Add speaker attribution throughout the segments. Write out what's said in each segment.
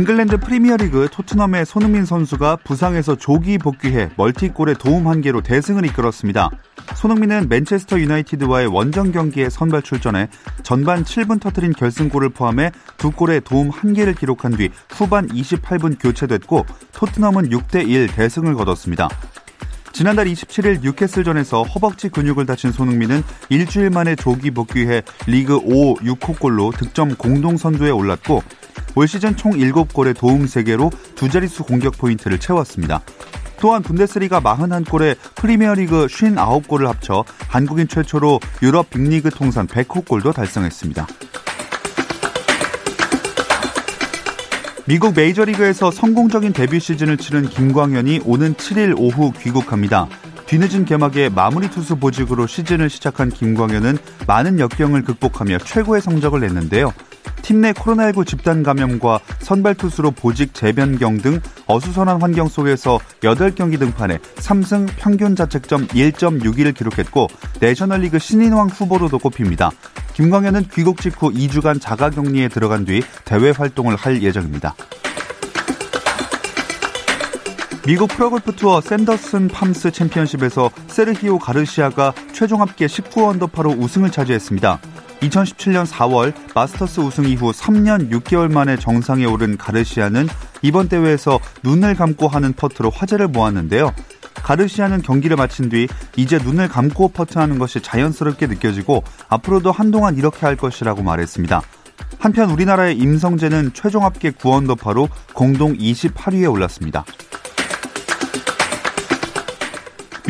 Speaker 1: 잉글랜드 프리미어리그 토트넘의 손흥민 선수가 부상에서 조기 복귀해 멀티골에 도움 한 개로 대승을 이끌었습니다. 손흥민은 맨체스터 유나이티드와의 원정 경기에 선발 출전해 전반 7분 터트린 결승골을 포함해 두 골에 도움 한 개를 기록한 뒤 후반 28분 교체됐고 토트넘은 6대 1 대승을 거뒀습니다. 지난달 27일 뉴캐슬전에서 허벅지 근육을 다친 손흥민은 일주일 만에 조기 복귀해 리그 5, 6호 골로 득점 공동 선두에 올랐고 올 시즌 총 7골의 도움 3개로 두 자릿수 공격 포인트를 채웠습니다. 또한 분데스리가 41골에 프리미어리그 59골을 합쳐 한국인 최초로 유럽 빅리그 통산 100호 골도 달성했습니다. 미국 메이저리그에서 성공적인 데뷔 시즌을 치른 김광현이 오는 7일 오후 귀국합니다. 뒤늦은 개막에 마무리 투수 보직으로 시즌을 시작한 김광현은 많은 역경을 극복하며 최고의 성적을 냈는데요. 팀 내 코로나19 집단 감염과 선발 투수로 보직 재변경 등 어수선한 환경 속에서 8경기 등판해 3승 평균 자책점 1.61을 기록했고 내셔널리그 신인왕 후보로도 꼽힙니다. 김광현은 귀국 직후 2주간 자가격리에 들어간 뒤 대외 활동을 할 예정입니다. 미국 프로골프 투어 샌더슨 팜스 챔피언십에서 세르히오 가르시아가 최종 합계 19 언더파로 우승을 차지했습니다. 2017년 4월 마스터스 우승 이후 3년 6개월 만에 정상에 오른 가르시아는 이번 대회에서 눈을 감고 하는 퍼트로 화제를 모았는데요. 가르시아는 경기를 마친 뒤 이제 눈을 감고 퍼트하는 것이 자연스럽게 느껴지고 앞으로도 한동안 이렇게 할 것이라고 말했습니다. 한편 우리나라의 임성재는 최종 합계 9언더파로 공동 28위에 올랐습니다.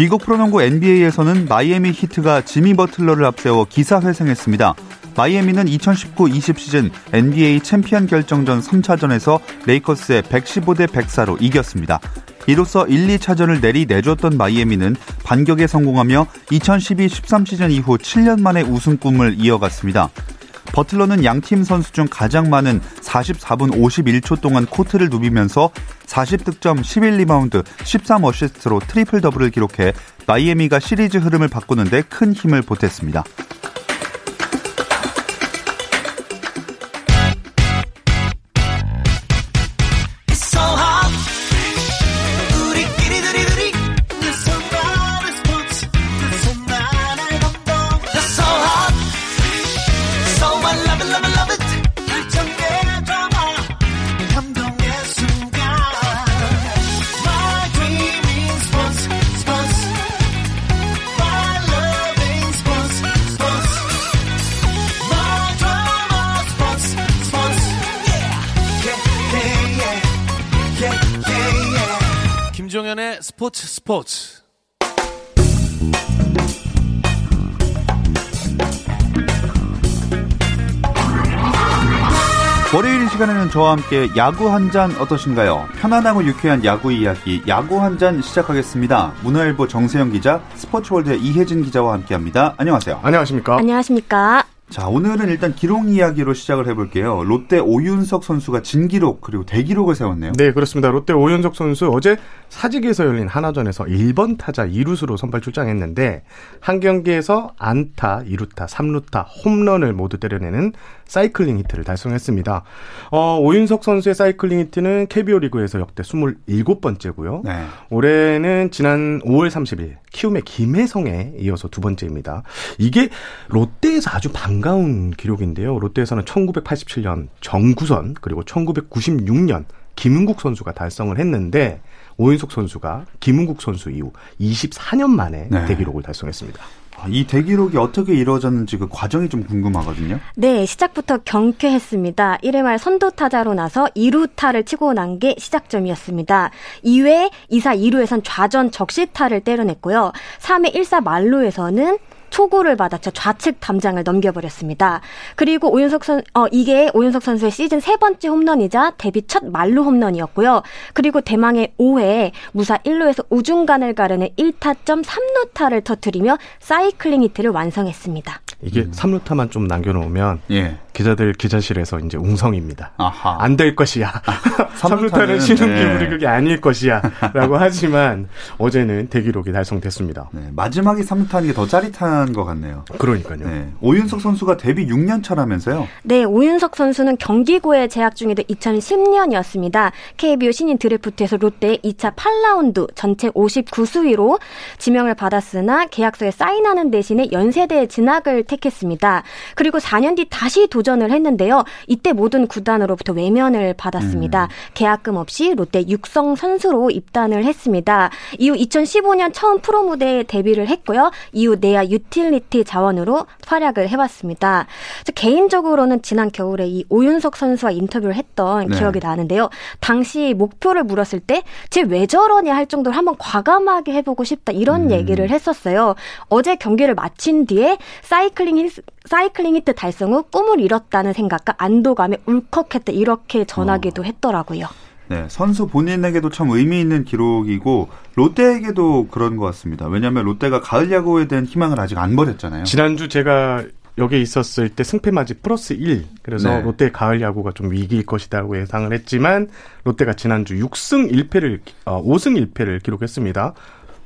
Speaker 1: 미국 프로농구 NBA에서는 마이애미 히트가 지미 버틀러를 앞세워 기사회생했습니다. 마이애미는 2019-20 시즌 NBA 챔피언 결정전 3차전에서 레이커스에 115대 104로 이겼습니다. 이로써 1, 2차전을 내리 내줬던 마이애미는 반격에 성공하며 2012-13 시즌 이후 7년 만에 우승 꿈을 이어갔습니다. 버틀러는 양팀 선수 중 가장 많은 44분 51초 동안 코트를 누비면서 40득점, 11리바운드, 13어시스트로 트리플 더블을 기록해 마이애미가 시리즈 흐름을 바꾸는데 큰 힘을 보탰습니다.
Speaker 2: 스포츠 스포츠
Speaker 1: 월요일 시간에는 저와 함께 야구 한 잔 어떠신가요? 편안하고 유쾌한 야구 이야기 야구 한 잔 시작하겠습니다. 문화일보 정세영 기자, 스포츠월드의 이혜진 기자와 함께합니다. 안녕하세요.
Speaker 3: 안녕하십니까?
Speaker 4: 안녕하십니까?
Speaker 1: 자, 오늘은 일단 기록 이야기로 시작을 해볼게요. 롯데 오윤석 선수가 진기록 그리고 대기록을 세웠네요.
Speaker 3: 네, 그렇습니다. 롯데 오윤석 선수 어제 사직에서 열린 하나전에서 1번 타자 2루수로 선발 출장했는데 한 경기에서 안타, 2루타, 3루타, 홈런을 모두 때려내는 사이클링 히트를 달성했습니다. 어, 오윤석 선수의 사이클링 히트는 KBO 리그에서 역대 27번째고요. 네. 올해는 지난 5월 30일 키움의 김혜성에 이어서 두 번째입니다. 이게 롯데에서 아주 반가운 기록인데요. 롯데에서는 1987년 정구선 그리고 1996년 김은국 선수가 달성을 했는데 오윤석 선수가 김은국 선수 이후 24년 만에 네. 대기록을 달성했습니다.
Speaker 1: 아, 이 대기록이 어떻게 이루어졌는지 그 과정이 좀 궁금하거든요.
Speaker 4: 네, 시작부터 경쾌했습니다. 1회 말 선두 타자로 나서 2루타를 치고 난 게 시작점이었습니다. 2회 2사 2루에선 좌전 적시타를 때려냈고요. 3회 1사 말루에서는 초구를 받아쳐 좌측 담장을 넘겨버렸습니다. 그리고 오윤석 선, 어, 이게 오윤석 선수의 시즌 세 번째 홈런이자 데뷔 첫 말루 홈런이었고요. 그리고 대망의 5회 무사 1루에서 우중간을 가르는 1타점 3루타를 터트리며 사이클링 히트를 완성했습니다.
Speaker 3: 이게 음. 3루타만 좀 남겨놓으면 예. 기자들 기자실에서 이제 웅성입니다. 안 될 것이야. 3루타는 쉬는 네. 기울이 그게 아닐 것이야. 라고 하지만 어제는 대기록이 달성됐습니다.
Speaker 1: 네, 마지막에 3루타는 게 더 짜릿한 것 같네요.
Speaker 3: 그러니까요. 네,
Speaker 1: 오윤석 선수가 데뷔 6년 차라면서요?
Speaker 4: 네, 오윤석 선수는 경기고에 재학 중이던 2010년이었습니다. KBO 신인 드래프트에서 롯데 2차 8라운드 전체 59순위로 지명을 받았으나 계약서에 사인하는 대신에 연세대에 진학을 택했습니다. 그리고 4년 뒤 다시 도전을 했는데요. 이때 모든 구단으로부터 외면을 받았습니다. 음. 계약금 없이 롯데 육성 선수로 입단을 했습니다. 이후 2015년 처음 프로 무대에 데뷔를 했고요. 이후 내야 유틸리티 자원으로 활약을 해왔습니다. 개인적으로는 지난 겨울에 이 오윤석 선수와 인터뷰를 했던 네. 기억이 나는데요. 당시 목표를 물었을 때 쟤 왜 저러냐 할 정도로 한번 과감하게 해보고 싶다 이런 음. 얘기를 했었어요. 어제 경기를 마친 뒤에 사이클 링 사이클링 히트 달성 후 꿈을 이뤘다는 생각과 안도감에 울컥했다 이렇게 전하기도 어. 했더라고요.
Speaker 1: 네, 선수 본인에게도 참 의미 있는 기록이고 롯데에게도 그런 것 같습니다. 왜냐하면 롯데가 가을 야구에 대한 희망을 아직 안 버렸잖아요.
Speaker 3: 지난주 제가 여기에 있었을 때 승패마지 플러스 1. 그래서 네. 롯데 가을 야구가 좀 위기일 것이라고 예상을 했지만 롯데가 지난주 6승 1패를 어, 5승 1패를 기록했습니다.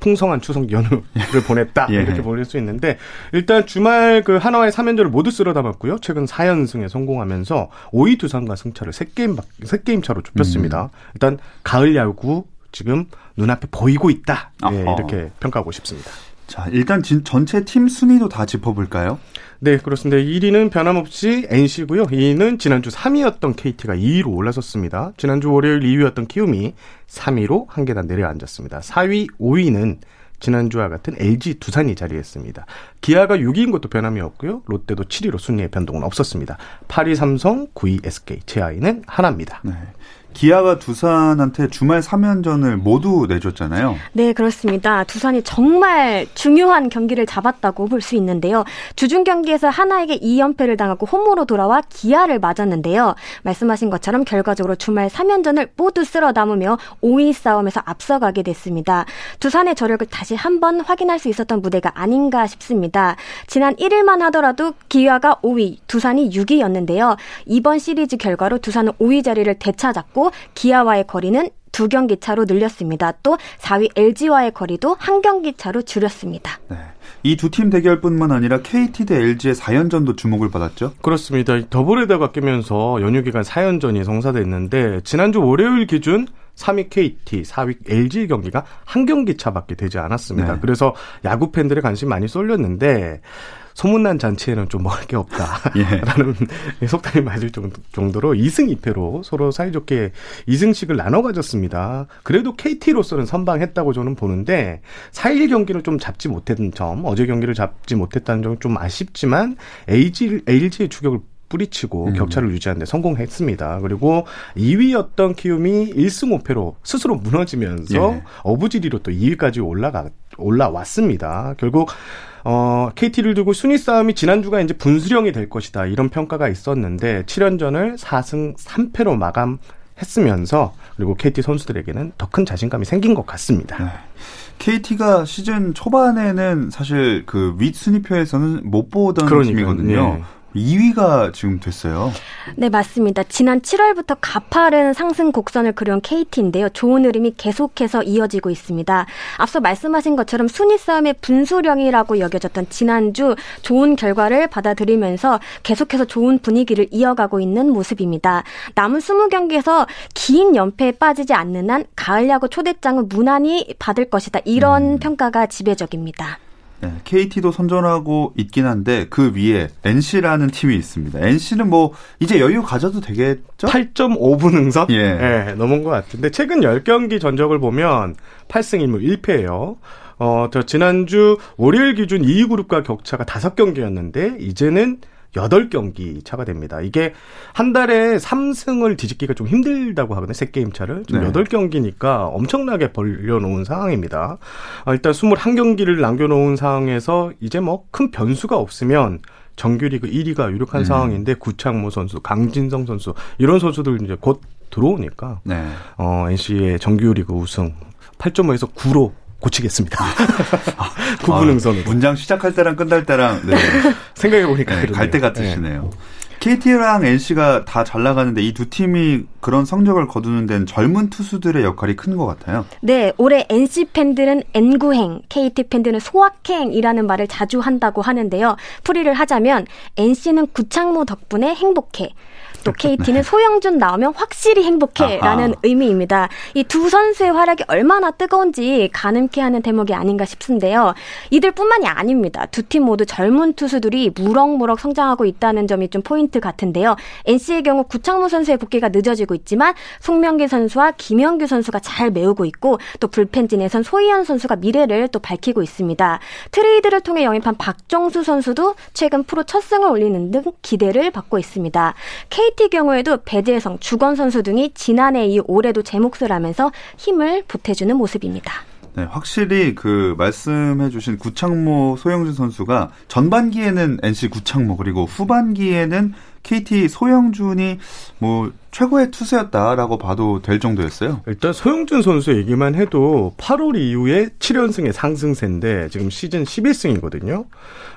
Speaker 3: 풍성한 추석 연휴를 보냈다 예. 이렇게 보낼 수 있는데 일단 주말 그 하나와의 3연전을 모두 쓸어 담았고요. 최근 4연승에 성공하면서 5위 두산과 승차를 3게임 3게임 차로 좁혔습니다. 음. 일단 가을 야구 지금 눈앞에 보이고 있다. 예, 이렇게 평가하고 싶습니다.
Speaker 1: 자, 일단 진, 전체 팀 순위도 다 짚어볼까요?
Speaker 3: 네, 그렇습니다. 1위는 변함없이 NC고요. 2위는 지난주 3위였던 KT가 2위로 올라섰습니다. 지난주 월요일 2위였던 키움이 3위로 한 계단 내려앉았습니다. 4위, 5위는 지난주와 같은 LG 두산이 자리했습니다. 기아가 6위인 것도 변함이 없고요. 롯데도 7위로 순위의 변동은 없었습니다. 8위 삼성, 9위 SK, 제 하위는 하나입니다. 네.
Speaker 1: 기아가 두산한테 주말 3연전을 모두 내줬잖아요.
Speaker 4: 네, 그렇습니다. 두산이 정말 중요한 경기를 잡았다고 볼 수 있는데요. 주중 경기에서 하나에게 2연패를 당하고 홈으로 돌아와 기아를 맞았는데요. 말씀하신 것처럼 결과적으로 주말 3연전을 모두 쓸어 담으며 5위 싸움에서 앞서가게 됐습니다. 두산의 저력을 다시 한번 확인할 수 있었던 무대가 아닌가 싶습니다. 지난 1일만 하더라도 기아가 5위, 두산이 6위였는데요. 이번 시리즈 결과로 두산은 5위 자리를 되찾았고 기아와의 거리는 두 경기 차로 늘렸습니다. 또 4위 LG와의 거리도 한 경기 차로 줄였습니다. 네.
Speaker 1: 이두 팀 대결뿐만 아니라 KT 대 LG의 4연전도 주목을 받았죠?
Speaker 3: 그렇습니다. 더블헤더가 끼면서 연휴 기간 4연전이 성사됐는데 지난주 월요일 기준 3위 KT, 4위 LG 경기가 한 경기 차밖에 되지 않았습니다. 네. 그래서 야구 팬들의 관심 많이 쏠렸는데 소문난 잔치에는 좀 먹을 게 없다라는 예. 속담이 맞을 정도로 2승 2패로 서로 사이좋게 2승씩을 나눠 가졌습니다. 그래도 KT로서는 선방했다고 저는 보는데 4일 경기를 좀 잡지 못했던 점, 어제 경기를 잡지 못했다는 점은 좀 아쉽지만 LG, LG의 추격을 뿌리치고 음. 격차를 유지하는데 성공했습니다. 그리고 2위였던 키움이 1승 5패로 스스로 무너지면서 예. 어부지리로 또 2위까지 올라가 올라왔습니다. 결국 어, KT를 두고 순위 싸움이 지난주가 이제 분수령이 될 것이다. 이런 평가가 있었는데 7연전을 4승 3패로 마감했으면서 그리고 KT 선수들에게는 더 큰 자신감이 생긴 것 같습니다. 네.
Speaker 1: KT가 시즌 초반에는 사실 그 윗순위표에서는 못 보던 그러니까, 팀이거든요. 네. 2위가 지금 됐어요.
Speaker 4: 네, 맞습니다. 지난 7월부터 가파른 상승 곡선을 그려온 KT인데요. 좋은 흐름이 계속해서 이어지고 있습니다. 앞서 말씀하신 것처럼 순위 싸움의 분수령이라고 여겨졌던 지난주 좋은 결과를 받아들이면서 계속해서 좋은 분위기를 이어가고 있는 모습입니다. 남은 20경기에서 긴 연패에 빠지지 않는 한 가을 야구 초대장은 무난히 받을 것이다. 이런 음. 평가가 지배적입니다.
Speaker 1: 네, KT도 선전하고 있긴 한데 그 위에 NC라는 팀이 있습니다. NC는 뭐 이제 여유 가져도 되겠죠?
Speaker 3: 8.5분 응선? 예. 네, 넘은 것 같은데 최근 10경기 전적을 보면 8승 1무 1패예요. 어, 저 지난주 월요일 기준 2위 그룹과 격차가 5경기였는데 이제는 8경기 차가 됩니다. 이게 한 달에 3승을 뒤집기가 좀 힘들다고 하거든요. 세 게임 차를. 지금 네. 8경기니까 엄청나게 벌려놓은 상황입니다. 아, 일단 21경기를 남겨놓은 상황에서 이제 뭐 큰 변수가 없으면 정규리그 1위가 유력한 음. 상황인데 구창모 선수, 강진성 선수 이런 선수들 이제 곧 들어오니까 네. 어, NC의 정규리그 우승 8.5에서 9로 고치겠습니다. 구분응선으로.
Speaker 1: 아, 문장 시작할 때랑 끝날 때랑 네.
Speaker 3: 생각해 보니까
Speaker 1: 네, 갈때 같으시네요. 네. KT랑 NC가 다 잘 나가는데 이 두 팀이 그런 성적을 거두는 데는 젊은 투수들의 역할이 큰 것 같아요.
Speaker 4: 네, 올해 NC 팬들은 N구행, KT 팬들은 소확행이라는 말을 자주 한다고 하는데요. 풀이를 하자면 NC는 구창모 덕분에 행복해. 또 KT는 네. 소영준 나오면 확실히 행복해라는 의미입니다. 이 두 선수의 활약이 얼마나 뜨거운지 가늠케 하는 대목이 아닌가 싶은데요. 이들뿐만이 아닙니다. 두 팀 모두 젊은 투수들이 무럭무럭 성장하고 있다는 점이 좀 포인트 같은데요. NC의 경우 구창모 선수의 복귀가 늦어지고 있지만 송명기 선수와 김영규 선수가 잘 메우고 있고 또 불펜진에선 소희연 선수가 미래를 또 밝히고 있습니다. 트레이드를 통해 영입한 박정수 선수도 최근 프로 첫 승을 올리는 등 기대를 받고 있습니다. KT KT 경우에도 배재성, 주건 선수 등이 지난해 이 올해도 제 몫을 하면서 힘을 보태주는 모습입니다.
Speaker 1: 네, 확실히 그 말씀해주신 구창모 소영준 선수가 전반기에는 NC 구창모 그리고 후반기에는 KT 소영준이 뭐 최고의 투수였다라고 봐도 될 정도였어요.
Speaker 3: 일단 소영준 선수 얘기만 해도 8월 이후에 7연승의 상승세인데 지금 시즌 11승이거든요.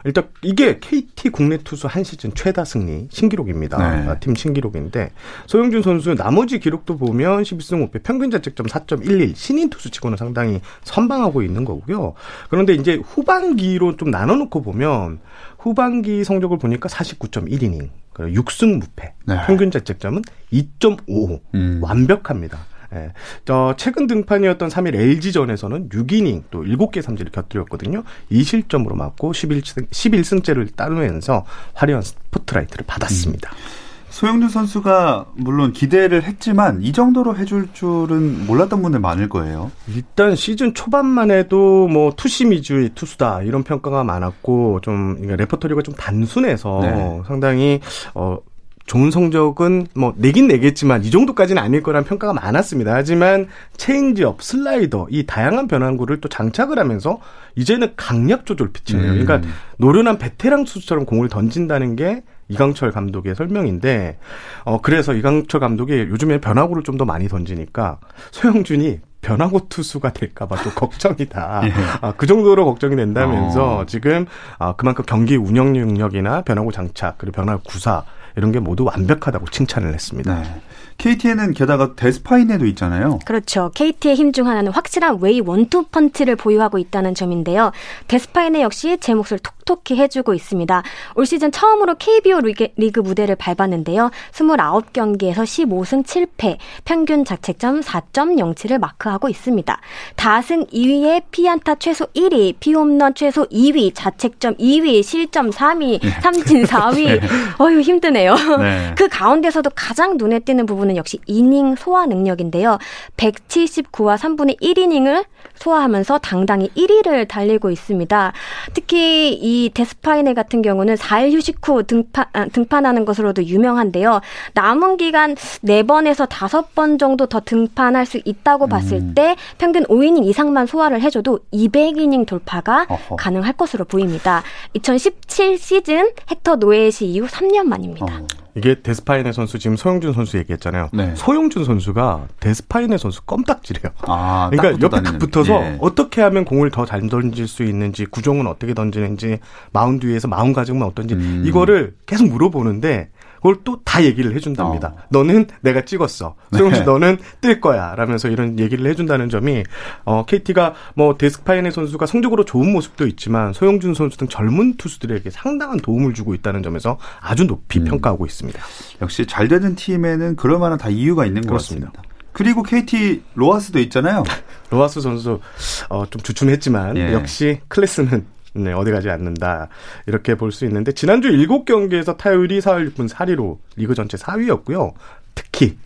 Speaker 3: 일단 이게 KT 국내 투수 한 시즌 최다 승리 신기록입니다. 네. 아, 팀 신기록인데 소영준 선수 나머지 기록도 보면 11승 5패 평균 자책점 4.11 신인 투수치고는 상당히 선방하고 있는 거고요. 그런데 이제 후반기로 좀 나눠놓고 보면 후반기 성적을 보니까 49.1이닝, 6승 무패, 네. 평균 자책점은 2.55 음. 완벽합니다. 예. 저 최근 등판이었던 3일 LG전에서는 6이닝 또 7개 삼진을 곁들였거든요. 2실점으로 맞고 11승, 11승째를 따르면서 화려한 스포트라이트를 받았습니다. 음.
Speaker 1: 소영준 선수가 물론 기대를 했지만 이 정도로 해줄 줄은 몰랐던 분들 많을 거예요.
Speaker 3: 일단 시즌 초반만 해도 뭐 투심 위주의 투수다 이런 평가가 많았고 좀 레퍼토리가 좀 단순해서 네. 상당히 어 좋은 성적은 뭐 내긴 내겠지만 이 정도까지는 아닐 거란 평가가 많았습니다. 하지만 체인지업, 슬라이더 이 다양한 변화구를 또 장착을 하면서 이제는 강약 조절 피칭이에요. 음. 그러니까 노련한 베테랑 투수처럼 공을 던진다는 게 이강철 감독의 설명인데 어 그래서 이강철 감독이 요즘에 변화구를 좀 더 많이 던지니까 소형준이 변화구 투수가 될까봐 좀 걱정이다. 예. 아, 그 정도로 걱정이 된다면서 어. 지금 아, 그만큼 경기 운영 능력이나 변화구 장착 그리고 변화구 구사 이런 게 모두 완벽하다고 칭찬을 했습니다. 네.
Speaker 1: KT에는 게다가 데스파이네도 있잖아요.
Speaker 4: 그렇죠. KT의 힘 중 하나는 확실한 웨이 원투 펀치를 보유하고 있다는 점인데요. 데스파이네 역시 제 몫을 톡톡히 해주고 있습니다. 올 시즌 처음으로 KBO 리그, 리그 무대를 밟았는데요. 29경기에서 15승 7패, 평균 자책점 4.07을 마크하고 있습니다. 다승 2위에 피안타 최소 1위, 피홈런 최소 2위, 자책점 2위, 실점 3위, 삼진 4위. 어휴 힘드네요. 네. 그 가운데서도 가장 눈에 띄는 부분 부분은 역시 이닝 소화 능력인데요. 179와 3분의 1이닝을 소화하면서 당당히 1위를 달리고 있습니다. 특히 이 데스파이네 같은 경우는 4일 휴식 후 등판, 아, 등판하는 것으로도 유명한데요. 남은 기간 4번에서 5번 정도 더 등판할 수 있다고 음. 봤을 때 평균 5이닝 이상만 소화를 해줘도 200이닝 돌파가 어허. 가능할 것으로 보입니다. 2017 시즌 헥터 노예시 이후 3년 만입니다. 어.
Speaker 3: 이게 데스파이네 선수 지금 소영준 선수 얘기했잖아요. 네. 소영준 선수가 데스파이네 선수 껌딱지래요. 아, 그러니까 옆에 딱 붙어서 예. 어떻게 하면 공을 더 잘 던질 수 있는지 구종은 어떻게 던지는지 마운드 위에서 마음가짐은 어떤지 음. 이거를 계속 물어보는데 그걸 또 다 얘기를 해준답니다. 어. 너는 내가 찍었어. 소영 씨 네. 너는 뜰 거야. 라면서 이런 얘기를 해준다는 점이 어, KT가 뭐 데스파이네 선수가 성적으로 좋은 모습도 있지만 소영준 선수 등 젊은 투수들에게 상당한 도움을 주고 있다는 점에서 아주 높이 음. 평가하고 있습니다.
Speaker 1: 역시 잘 되는 팀에는 그럴 만한 다 이유가 있는 그렇습니다. 것 같습니다. 그리고 KT 로하스도 있잖아요.
Speaker 3: 로하스 선수 어, 좀 주춤했지만 예. 역시 클래스는 네, 어디 가지 않는다. 이렇게 볼 수 있는데 지난주 7경기에서 타율이 4할 6분 4리로 리그 전체 4위였고요. 특히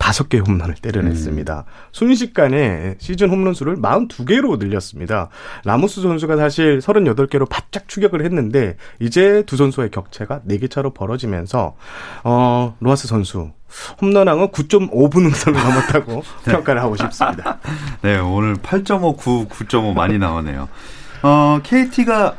Speaker 3: 다섯 개의 홈런을 때려냈습니다. 음. 순식간에 시즌 홈런 수를 42개로 늘렸습니다. 라모스 선수가 사실 38개로 바짝 추격을 했는데 이제 두 선수의 격차가 4개 차로 벌어지면서 어, 로하스 선수 홈런왕은 9.5분 응선을 넘었다고 네. 평가를 하고 싶습니다.
Speaker 1: 네, 오늘 8.5, 9, 9.5 많이 나오네요. 어, KT가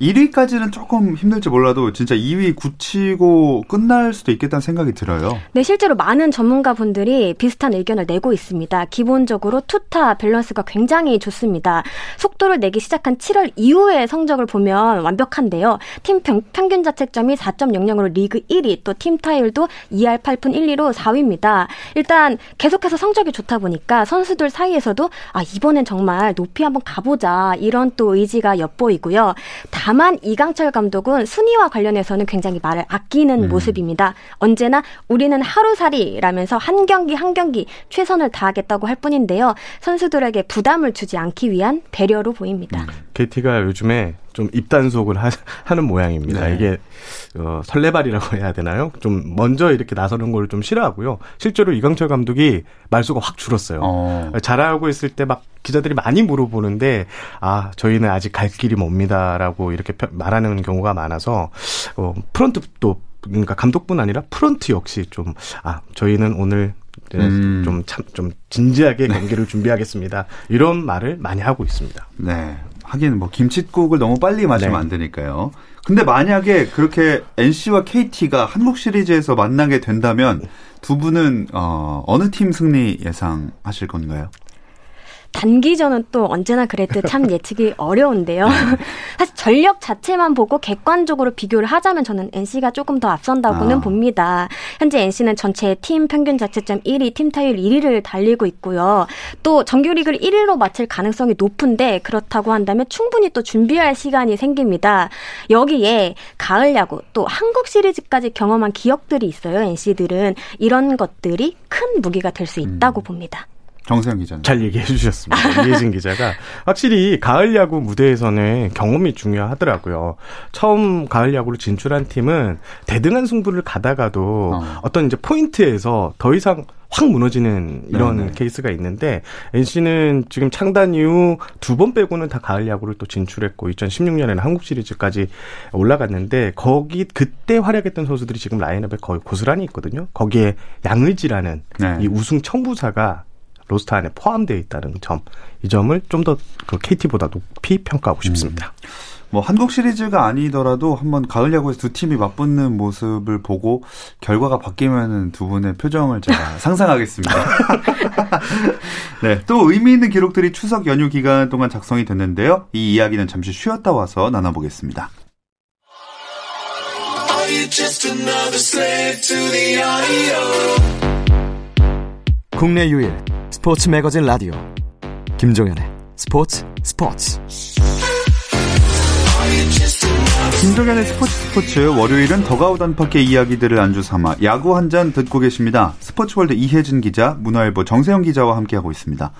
Speaker 1: 1위까지는 조금 힘들지 몰라도 진짜 2위 굳히고 끝날 수도 있겠다는 생각이 들어요.
Speaker 4: 네, 실제로 많은 전문가분들이 비슷한 의견을 내고 있습니다. 기본적으로 투타 밸런스가 굉장히 좋습니다. 속도를 내기 시작한 7월 이후의 성적을 보면 완벽한데요. 팀 평, 균 자책점이 4.00으로 리그 1위, 또 팀 타율도 2할 8푼 1리로 4위입니다. 일단 계속해서 성적이 좋다 보니까 선수들 사이에서도 아, 이번엔 정말 높이 한번 가보자 이런 또 의지가 엿보이고요. 다만 이강철 감독은 순위와 관련해서는 굉장히 말을 아끼는 음. 모습입니다. 언제나 우리는 하루살이라면서 한 경기 한 경기 최선을 다하겠다고 할 뿐인데요. 선수들에게 부담을 주지 않기 위한 배려로 보입니다. 음.
Speaker 3: KT가 요즘에 좀 입단속을 하, 는 모양입니다. 네. 이게 어, 설레발이라고 해야 되나요? 좀 먼저 이렇게 나서는 걸 좀 싫어하고요. 실제로 이강철 감독이 말수가 확 줄었어요. 어. 잘하고 있을 때 막 기자들이 많이 물어보는데 아 저희는 아직 갈 길이 멉니다라고 이렇게 말하는 경우가 많아서 어, 프런트도 그러니까 감독뿐 아니라 프런트 역시 좀 아 저희는 오늘 음. 좀참좀 좀 진지하게 네. 경기를 준비하겠습니다. 이런 말을 많이 하고 있습니다.
Speaker 1: 네. 하긴 뭐 김칫국을 너무 빨리 마시면 네. 안 되니까요. 근데 만약에 그렇게 NC와 KT가 한국 시리즈에서 만나게 된다면 두 분은 어, 어느 팀 승리 예상하실 건가요?
Speaker 4: 단기전은 또 언제나 그랬듯 참 예측이 어려운데요. 네. 사실 전력 자체만 보고 객관적으로 비교를 하자면 저는 NC가 조금 더 앞선다고는 아. 봅니다. 현재 NC는 전체 팀 평균 자체점 1위, 팀 타율 1위를 달리고 있고요. 또 정규리그를 1위로 마칠 가능성이 높은데 그렇다고 한다면 충분히 또 준비할 시간이 생깁니다. 여기에 가을 야구 또 한국 시리즈까지 경험한 기억들이 있어요. NC들은 이런 것들이 큰 무기가 될 수 있다고 음. 봅니다.
Speaker 1: 정세영 기자님.
Speaker 3: 잘 얘기해 주셨습니다. 이혜진 기자가. 확실히 가을 야구 무대에서는 경험이 중요하더라고요. 처음 가을 야구로 진출한 팀은 대등한 승부를 가다가도 어. 떤 이제 포인트에서 더 이상 확 무너지는 이런 네네. 케이스가 있는데 NC는 지금 창단 이후 두 번 빼고는 다 가을 야구를 또 진출했고 2016년에는 한국 시리즈까지 올라갔는데 거기 그때 활약했던 선수들이 지금 라인업에 거의 고스란히 있거든요. 거기에 양의지라는 네. 이 우승 청부사가 로스터 안에 포함되어 있다는 점, 이 점을 좀더그 KT보다 높이 평가하고 싶습니다. 음.
Speaker 1: 뭐 한국 시리즈가 아니더라도 한번 가을 야구에서 두 팀이 맞붙는 모습을 보고 결과가 바뀌면은 두 분의 표정을 제가 상상하겠습니다. 네, 또 의미 있는 기록들이 추석 연휴 기간 동안 작성이 됐는데요. 이 이야기는 잠시 쉬었다 와서 나눠보겠습니다.
Speaker 2: 국내 유일 스포츠 매거진 라디오 김종현의 스포츠 스포츠
Speaker 1: 김종현의 스포츠 스포츠 월요일은 더그아웃 안팎의 이야기들을 안주 삼아 야구 한 잔 듣고 계십니다. 스포츠월드 이혜진 기자, 문화일보 정세영 기자와 함께하고 있습니다.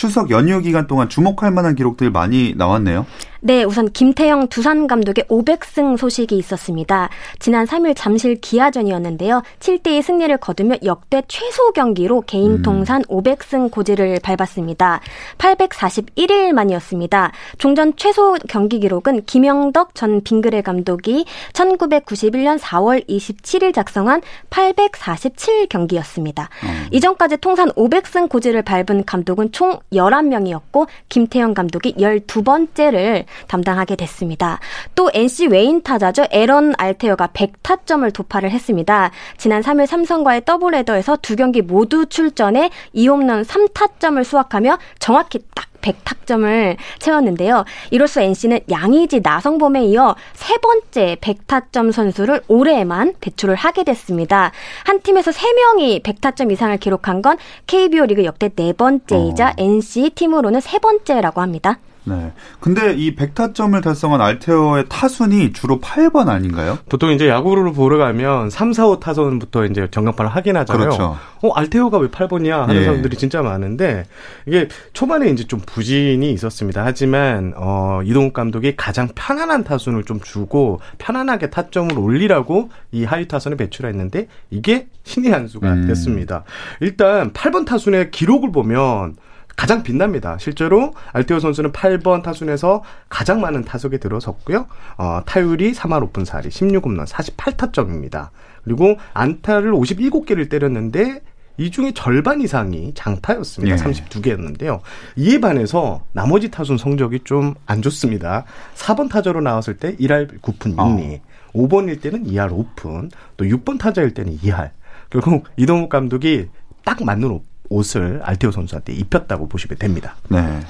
Speaker 1: 추석 연휴 기간 동안 주목할 만한 기록들 많이 나왔네요.
Speaker 4: 네, 우선 김태형 두산 감독의 500승 소식이 있었습니다. 지난 3일 잠실 KIA전이었는데요. 7대2 승리를 거두며 역대 최소 경기로 개인 음. 통산 500승 고지를 밟았습니다. 841일 만이었습니다. 종전 최소 경기 기록은 김영덕 전 빙그레 감독이 1991년 4월 27일 작성한 847경기였습니다. 음. 이전까지 통산 500승 고지를 밟은 감독은 총 11명이었고 김태형 감독이 12번째를 담당하게 됐습니다. 또 NC 외인 타자죠. 에런 알테어가 100타점을 도파를 했습니다. 지난 3일 삼성과의 더블헤더에서 두 경기 모두 출전해 2홈런 3타점을 수확하며 정확히 딱 100타점을 채웠는데요. 이로써 NC는 양의지 나성범에 이어 세 번째 100타점 선수를 올해에만 배출을 하게 됐습니다. 한 팀에서 3명이 100타점 이상을 기록한 건 KBO 리그 역대 네 번째이자 어. NC 팀으로는 세 번째라고 합니다.
Speaker 1: 네. 근데 이 100타점을 달성한 알테어의 타순이 주로 8번 아닌가요?
Speaker 3: 보통 이제 야구를 보러 가면 3, 4, 5 타선부터 이제 전광판을 확인하잖아요.
Speaker 1: 그렇죠.
Speaker 3: 어, 알테오가 왜 8번이야 하는
Speaker 1: 예.
Speaker 3: 사람들이 진짜 많은데 이게 초반에 이제 좀 부진이 있었습니다. 하지만 어, 이동욱 감독이 가장 편안한 타순을 좀 주고 편안하게 타점을 올리라고 이 하위 타선에 배출했는데 이게 신의 한 수가
Speaker 1: 음.
Speaker 3: 됐습니다. 일단 8번 타순의 기록을 보면 가장 빛납니다. 실제로 알테오 선수는 8번 타순에서 가장 많은 타석에 들어섰고요. 어, 타율이 3할 5분 4리, 16홈런, 48타점입니다. 그리고 안타를 57개를 때렸는데 이 중에 절반 이상이 장타였습니다.
Speaker 1: 예.
Speaker 3: 32개였는데요. 이에 반해서 나머지 타순 성적이 좀 안 좋습니다. 4번 타자로 나왔을 때 1할 9푼 6리, 5번일 때는 2할 5푼, 또 6번 타자일 때는 2할. 결국 이동욱 감독이 딱 맞는 옷- 옷을 알테오 선수한테 입혔다고 보시면 됩니다.
Speaker 1: 네.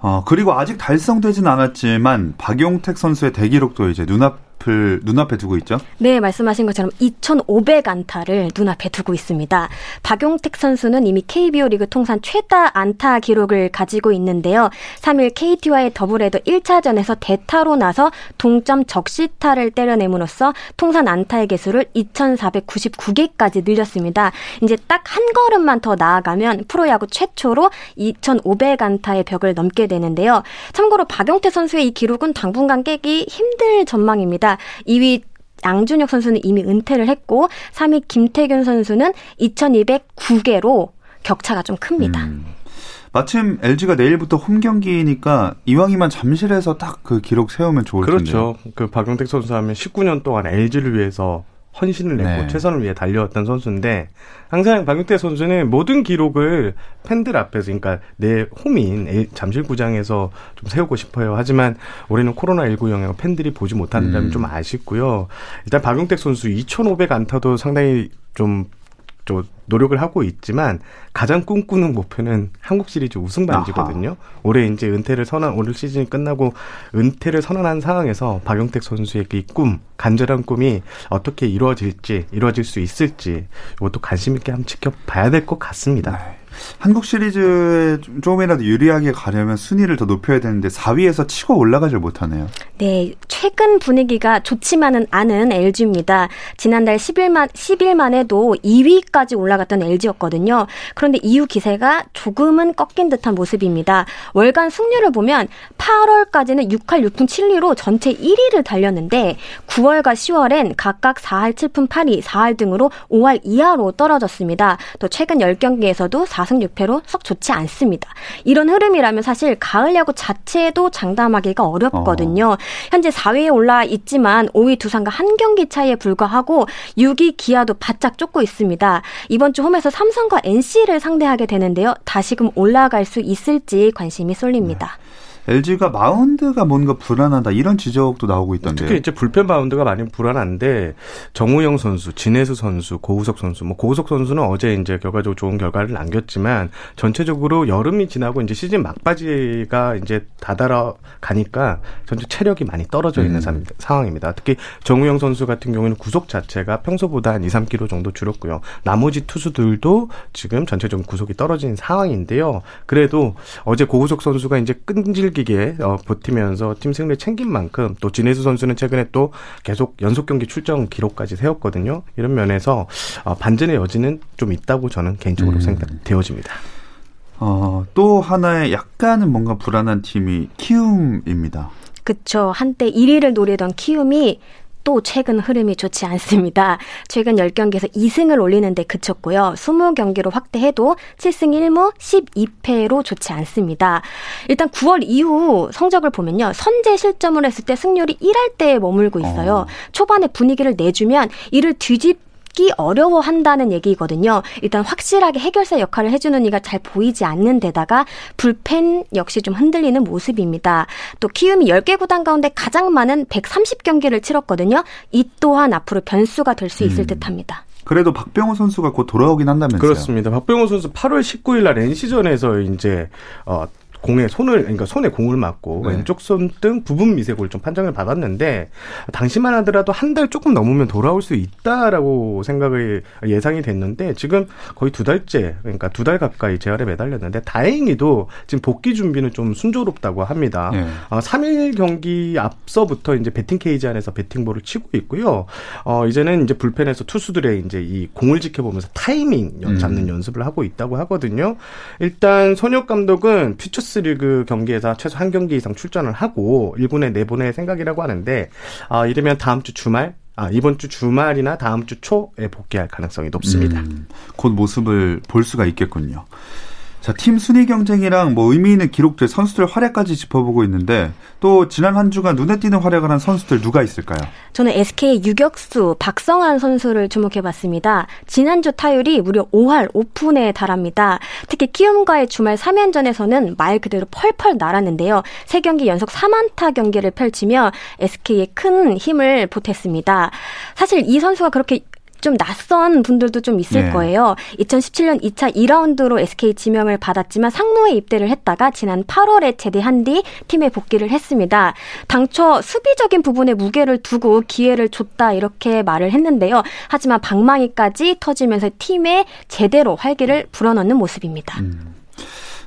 Speaker 1: 어, 그리고 아직 달성되진 않았지만 박용택 선수의 대기록도 이제 눈앞 을 눈앞에 두고 있죠.
Speaker 4: 네, 말씀하신 것처럼 2,500 안타를 눈앞에 두고 있습니다. 박용택 선수는 이미 KBO 리그 통산 최다 안타 기록을 가지고 있는데요. 3일 KT와의 더블헤더 1차전에서 대타로 나서 동점 적시타를 때려내므로써 통산 안타의 개수를 2,499개까지 늘렸습니다. 이제 딱 한 걸음만 더 나아가면 프로야구 최초로 2,500 안타의 벽을 넘게 되는데요. 참고로 박용택 선수의 이 기록은 당분간 깨기 힘들 전망입니다. 2위 양준혁 선수는 이미 은퇴를 했고 3위 김태균 선수는 2209개로 격차가 좀 큽니다.
Speaker 1: 음. 마침 LG가 내일부터 홈 경기니까 이왕이면 잠실에서 딱 그 기록 세우면 좋을 텐데.
Speaker 3: 그렇죠. 그 박용택 선수 하면 19년 동안 LG를 위해서 헌신을 냈고
Speaker 1: 네.
Speaker 3: 최선을 위해 달려왔던 선수인데 항상 박용택 선수는 모든 기록을 팬들 앞에서 그러니까 내 홈인 잠실구장에서 좀 세우고 싶어요. 하지만 올해는 코로나19 영향으로 팬들이 보지 못한다면
Speaker 1: 음.
Speaker 3: 좀 아쉽고요. 일단 박용택 선수 2,500 안타도 상당히 좀 저 노력을 하고 있지만 가장 꿈꾸는 목표는 한국 시리즈 우승 반지거든요. 올해 이제 은퇴를 선언 오늘 시즌이 끝나고 은퇴를 선언한 상황에서 박용택 선수의 그 꿈, 간절한 꿈이 어떻게 이루어질지, 이루어질 수 있을지 이것도 관심 있게 한번 지켜봐야 될 것 같습니다.
Speaker 1: 네. 한국 시리즈에 좀- 조금이라도 유리하게 가려면 순위를 더 높여야 되는데 4위에서 치고 올라가질 못하네요.
Speaker 4: 네, 최근 분위기가 좋지만은 않은 LG입니다. 지난달 10일만 10일 만에도 2위까지 올라갔던 LG였거든요. 그런데 이후 기세가 조금은 꺾인 듯한 모습입니다. 월간 승률을 보면 8월까지는 6할 6푼 7리로 전체 1위를 달렸는데 9월과 10월엔 각각 4할 7푼 8리, 4할 등으로 5할 이하로 떨어졌습니다. 또 최근 10경기에서도 4승 6패로 썩 좋지 않습니다. 이런 흐름이라면 사실 가을 야구 자체도 장담하기가 어렵거든요. 현재 4위에 올라 있지만 5위 두산과 한 경기 차이에 불과하고 6위 기아도 바짝 쫓고 있습니다. 이번 주 홈에서 삼성과 NC를 상대하게 되는데요. 다시금 올라갈 수 있을지 관심이 쏠립니다.
Speaker 1: LG가 마운드가 뭔가 불안하다 이런 지적도 나오고 있던데요.
Speaker 3: 특히 이제 불펜 바운드가 많이 불안한데 정우영 선수, 진해수 선수, 고우석 선수, 뭐 고우석 선수는 어제 이제 결과적으로 좋은 결과를 남겼지만 전체적으로 여름이 지나고 이제 시즌 막바지가 이제 다다라 가니까 전체 체력이 많이 떨어져 있는
Speaker 1: 음.
Speaker 3: 상- 상황입니다. 특히 정우영 선수 같은 경우에는 구속 자체가 평소보다 한 2, 3kg 정도 줄었고요. 나머지 투수들도 지금 전체적으로 구속이 떨어진 상황인데요. 그래도 어제 고우석 선수가 이제 끈질 기게 어, 버티면서 팀 승리를 챙긴 만큼 또 진해수 선수는 최근에 또 계속 연속 경기 출정 기록까지 세웠거든요. 이런 면에서 어, 반전의 여지는 좀 있다고 저는 개인적으로
Speaker 1: 음.
Speaker 3: 생각되어집니다.
Speaker 1: 어, 또 하나의 약간은 뭔가 불안한 팀이 키움입니다.
Speaker 4: 그쵸. 한때 1위를 노리던 키움이 또 최근 흐름이 좋지 않습니다. 최근 10경기에서 2승을 올리는데 그쳤고요. 20경기로 확대해도 7승 1무 12패로 좋지 않습니다. 일단 9월 이후 성적을 보면요. 선제 실점을 했을 때 승률이 1할 때에 머물고 있어요.
Speaker 1: 어.
Speaker 4: 초반에 분위기를 내주면 이를 뒤집 기 어려워한다는 얘기거든요. 일단 확실하게 해결사 역할을 해주는 이가 잘 보이지 않는 데다가 불펜 역시 좀 흔들리는 모습입니다. 또 키움이 10개 구단 가운데 가장 많은 130경기를 치렀거든요. 이 또한 앞으로 변수가 될 수 있을
Speaker 1: 음.
Speaker 4: 듯합니다.
Speaker 1: 그래도 박병호 선수가 곧 돌아오긴 한다면서요.
Speaker 3: 그렇습니다. 박병호 선수 8월 19일 날 NC전에서 이제 어 공에 손을 그러니까 손에 공을 맞고 네. 왼쪽 손등 부분 미세골 좀 판정을 받았는데 당시만 하더라도 한 달 조금 넘으면 돌아올 수 있다라고 생각을 예상이 됐는데 지금 거의 두 달째 그러니까 두 달 가까이 재활에 매달렸는데 다행히도 지금 복귀 준비는 좀 순조롭다고 합니다. 네. 어, 3일 경기 앞서부터 이제 배팅 케이지 안에서 배팅볼을 치고 있고요. 어, 이제는 이제 불펜에서 투수들의 이제 이 공을 지켜보면서 타이밍 잡는 음. 연습을 하고 있다고 하거든요. 일단 손혁 감독은 퓨처스 리그 경기에서 최소 한 경기 이상 출전을 하고 1군에 내보낼 생각이라고 하는데 아, 이르면 다음 주 주말 아, 이번 주 주말이나 다음 주 초에 복귀할 가능성이 높습니다. 음,
Speaker 1: 곧 모습을 볼 수가 있겠군요. 자, 팀 순위 경쟁이랑 뭐 의미 있는 기록들, 선수들 활약까지 짚어보고 있는데 또 지난 한 주간 눈에 띄는 활약을 한 선수들 누가 있을까요?
Speaker 4: 저는 SK 유격수 박성환 선수를 주목해 봤습니다. 지난주 타율이 무려 5할 5푼에 달합니다. 특히 키움과의 주말 3연전에서는 말 그대로 펄펄 날았는데요. 3경기 연속 3안타 경기를 펼치며 SK에 큰 힘을 보탰습니다. 사실 이 선수가 그렇게 좀 낯선 분들도 좀 있을 네. 거예요. 2017년 2차 2라운드로 SK 지명을 받았지만 상무에 입대를 했다가 지난 8월에 제대한 뒤 팀에 복귀를 했습니다. 당초 수비적인 부분에 무게를 두고 기회를 줬다 이렇게 말을 했는데요. 하지만 방망이까지 터지면서 팀에 제대로 활기를 불어넣는 모습입니다. 음.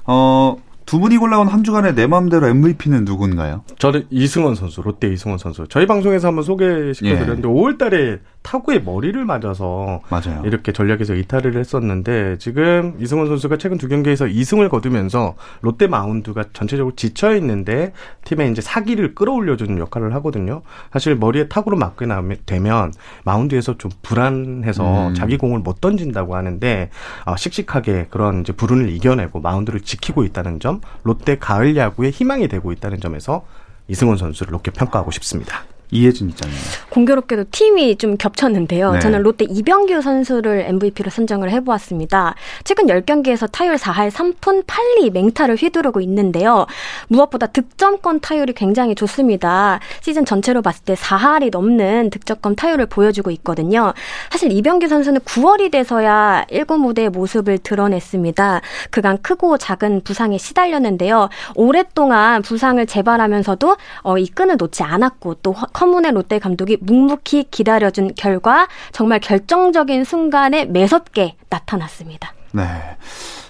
Speaker 1: 어, 두 분이 골라온 한 주간의 내 마음대로 MVP는 누군가요?
Speaker 3: 저는 이승원 선수, 롯데 이승원 선수. 저희 방송에서 한번 소개시켜드렸는데 예. 5월달에 타구에 머리를 맞아서 맞아요. 이렇게 전략에서 이탈을 했었는데 지금 이승원 선수가 최근 두 경기에서 2승을 거두면서 롯데 마운드가 전체적으로 지쳐 있는데 팀에 이제 사기를 끌어올려주는 역할을 하거든요. 사실 머리에 타구로 맞게 되면 마운드에서 좀 불안해서 음. 자기 공을 못 던진다고 하는데 어, 씩씩하게 그런 이제 불운을 이겨내고 마운드를 지키고 있다는 점, 롯데 가을 야구의 희망이 되고 있다는 점에서 이승원 선수를 높게 평가하고 싶습니다.
Speaker 1: 이해준 있잖아요.
Speaker 4: 공교롭게도 팀이 좀 겹쳤는데요. 네. 저는 롯데 이병규 선수를 MVP로 선정을 해보았습니다. 최근 10경기에서 타율 4할 3푼 8리 맹타를 휘두르고 있는데요. 무엇보다 득점권 타율이 굉장히 좋습니다. 시즌 전체로 봤을 때 4할이 넘는 득점권 타율을 보여주고 있거든요. 사실 이병규 선수는 9월이 돼서야 1군 무대의 모습을 드러냈습니다. 그간 크고 작은 부상에 시달렸는데요. 오랫동안 부상을 재발하면서도 어, 이 끈을 놓지 않았고 또 커문의 롯데 감독이 묵묵히 기다려준 결과 정말 결정적인 순간에 매섭게 나타났습니다.
Speaker 1: 네.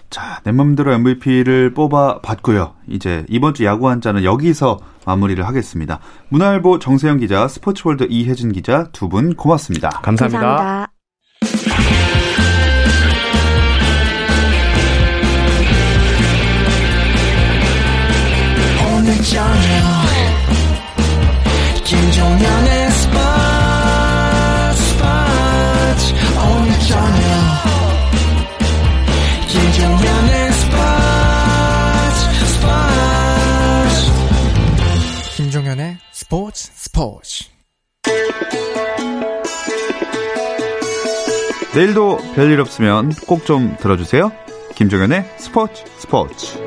Speaker 1: 자, 내 맘대로 MVP를 뽑아 봤고요. 이제 이번 주 야구 한자는 여기서 마무리를 하겠습니다. 문화일보 정세영 기자, 스포츠월드 이혜진 기자 두 분 고맙습니다.
Speaker 3: 감사합니다. 감사합니다. 김종현의 스포츠 스포츠 오늘 저녁 김종현의 스포츠 스포츠 김종현의 스포츠 스포츠.
Speaker 1: 내일도 별일 없으면 꼭 좀 들어주세요. 김종현의 스포츠 스포츠